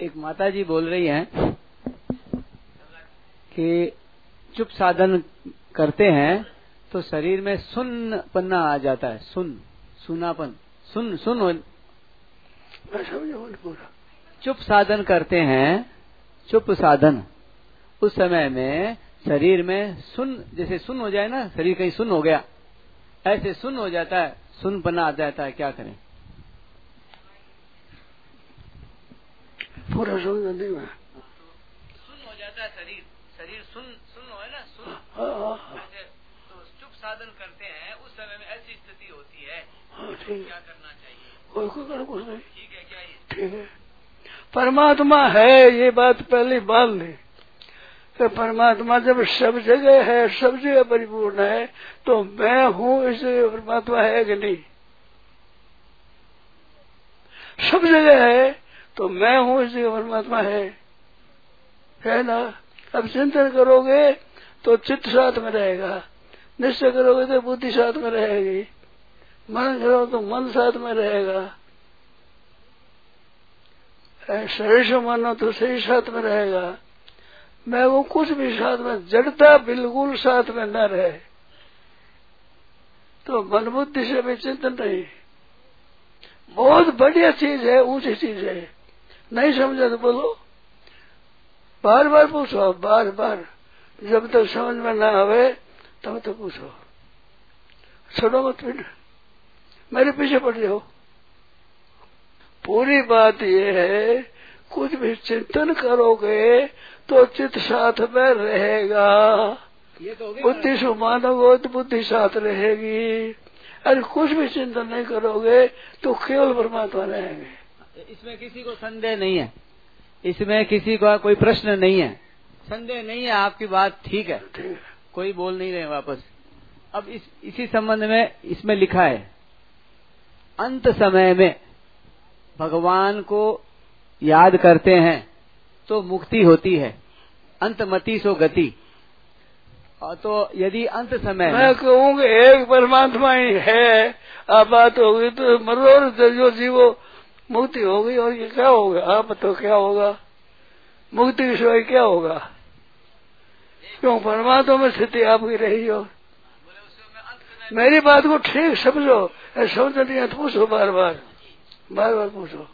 एक माता जी बोल रही हैं कि चुप साधन करते हैं तो शरीर में सुन पन्ना आ जाता है, सुन, सुनापन, सुन सुन। चुप साधन करते हैं, चुप साधन। उस समय में शरीर में सुन, जैसे सुन हो जाए ना, शरीर कहीं सुन हो गया, ऐसे सुन हो जाता है सुन पन्ना आ जाता है, क्या करें? पूरा समझा नहीं मैं सुन हो जाता है शरीर। शरीर सुन सुन हो है ना? सुन। हाँ हाँ हाँ। तो चुप साधन करते हैं उस समय में ऐसी स्थिति होती है ठीक। क्या करना चाहिए। कोई कोई कर कुछ नहीं। ठीक है क्या ये? ठीक है। परमात्मा है ये बात पहली बात ली कि परमात्मा जब सब जगह है सब जगह परिपूर्ण है तो मैं हूँ इस परमात्मा है कि नहीं? सब जगह है तो मैं हूँ इस जगह परमात्मा है। है ना? अब चिंतन करोगे तो चित्त साथ में रहेगा। निश्चय करोगे तो बुद्धि साथ में रहेगी। मन करो तो मन साथ में रहेगा। शरीर मानो तो शरीर साथ में रहेगा। मैं वो कुछ भी साथ में, जड़ता बिल्कुल साथ में न रहे। तो मन बुद्धि से भी चिंतन नहीं बहुत बढ़िया चीज़ है, ऊँची चीज़ है। नहीं समझा तो बोलो। बार बार पूछो बार बार। जब तक तो समझ में ना आवे तब तक तो पूछो। छोड़ो मत फिर। मेरे पीछे पड़ जाओ। पूरी बात ये है कुछ भी चिंतन करोगे तो चित्त साथ में रहेगा। तो बुद्धि से मानोगे तो बुद्धि साथ रहेगी। अरे कुछ भी चिंतन नहीं करोगे तो केवल परमात्मा रहेंगे। इसमें किसी को संदेह नहीं है। इसमें किसी का कोई प्रश्न नहीं है। संदेह नहीं है आपकी बात ठीक है। कोई बोल नहीं रहे वापस। अब इस इसी संबंध में इसमें लिखा है अंत समय में भगवान को याद करते हैं तो मुक्ति होती है अंत अंतमति सो गति। और तो यदि अंत समय मैं में कहूँगा एक परमात्मा ही है आप बात होगी तो मरो जो जीवो। मुक्ति होगी और ये क्या होगा? आप तो क्या होगा? मुक्ति के सिवाय क्या होगा? क्यों परमात्मा में स्थिति आपकी रही हो? मेरी बात को ठीक समझो समझ नहीं है तो पूछो बार बार। बार बार पूछो।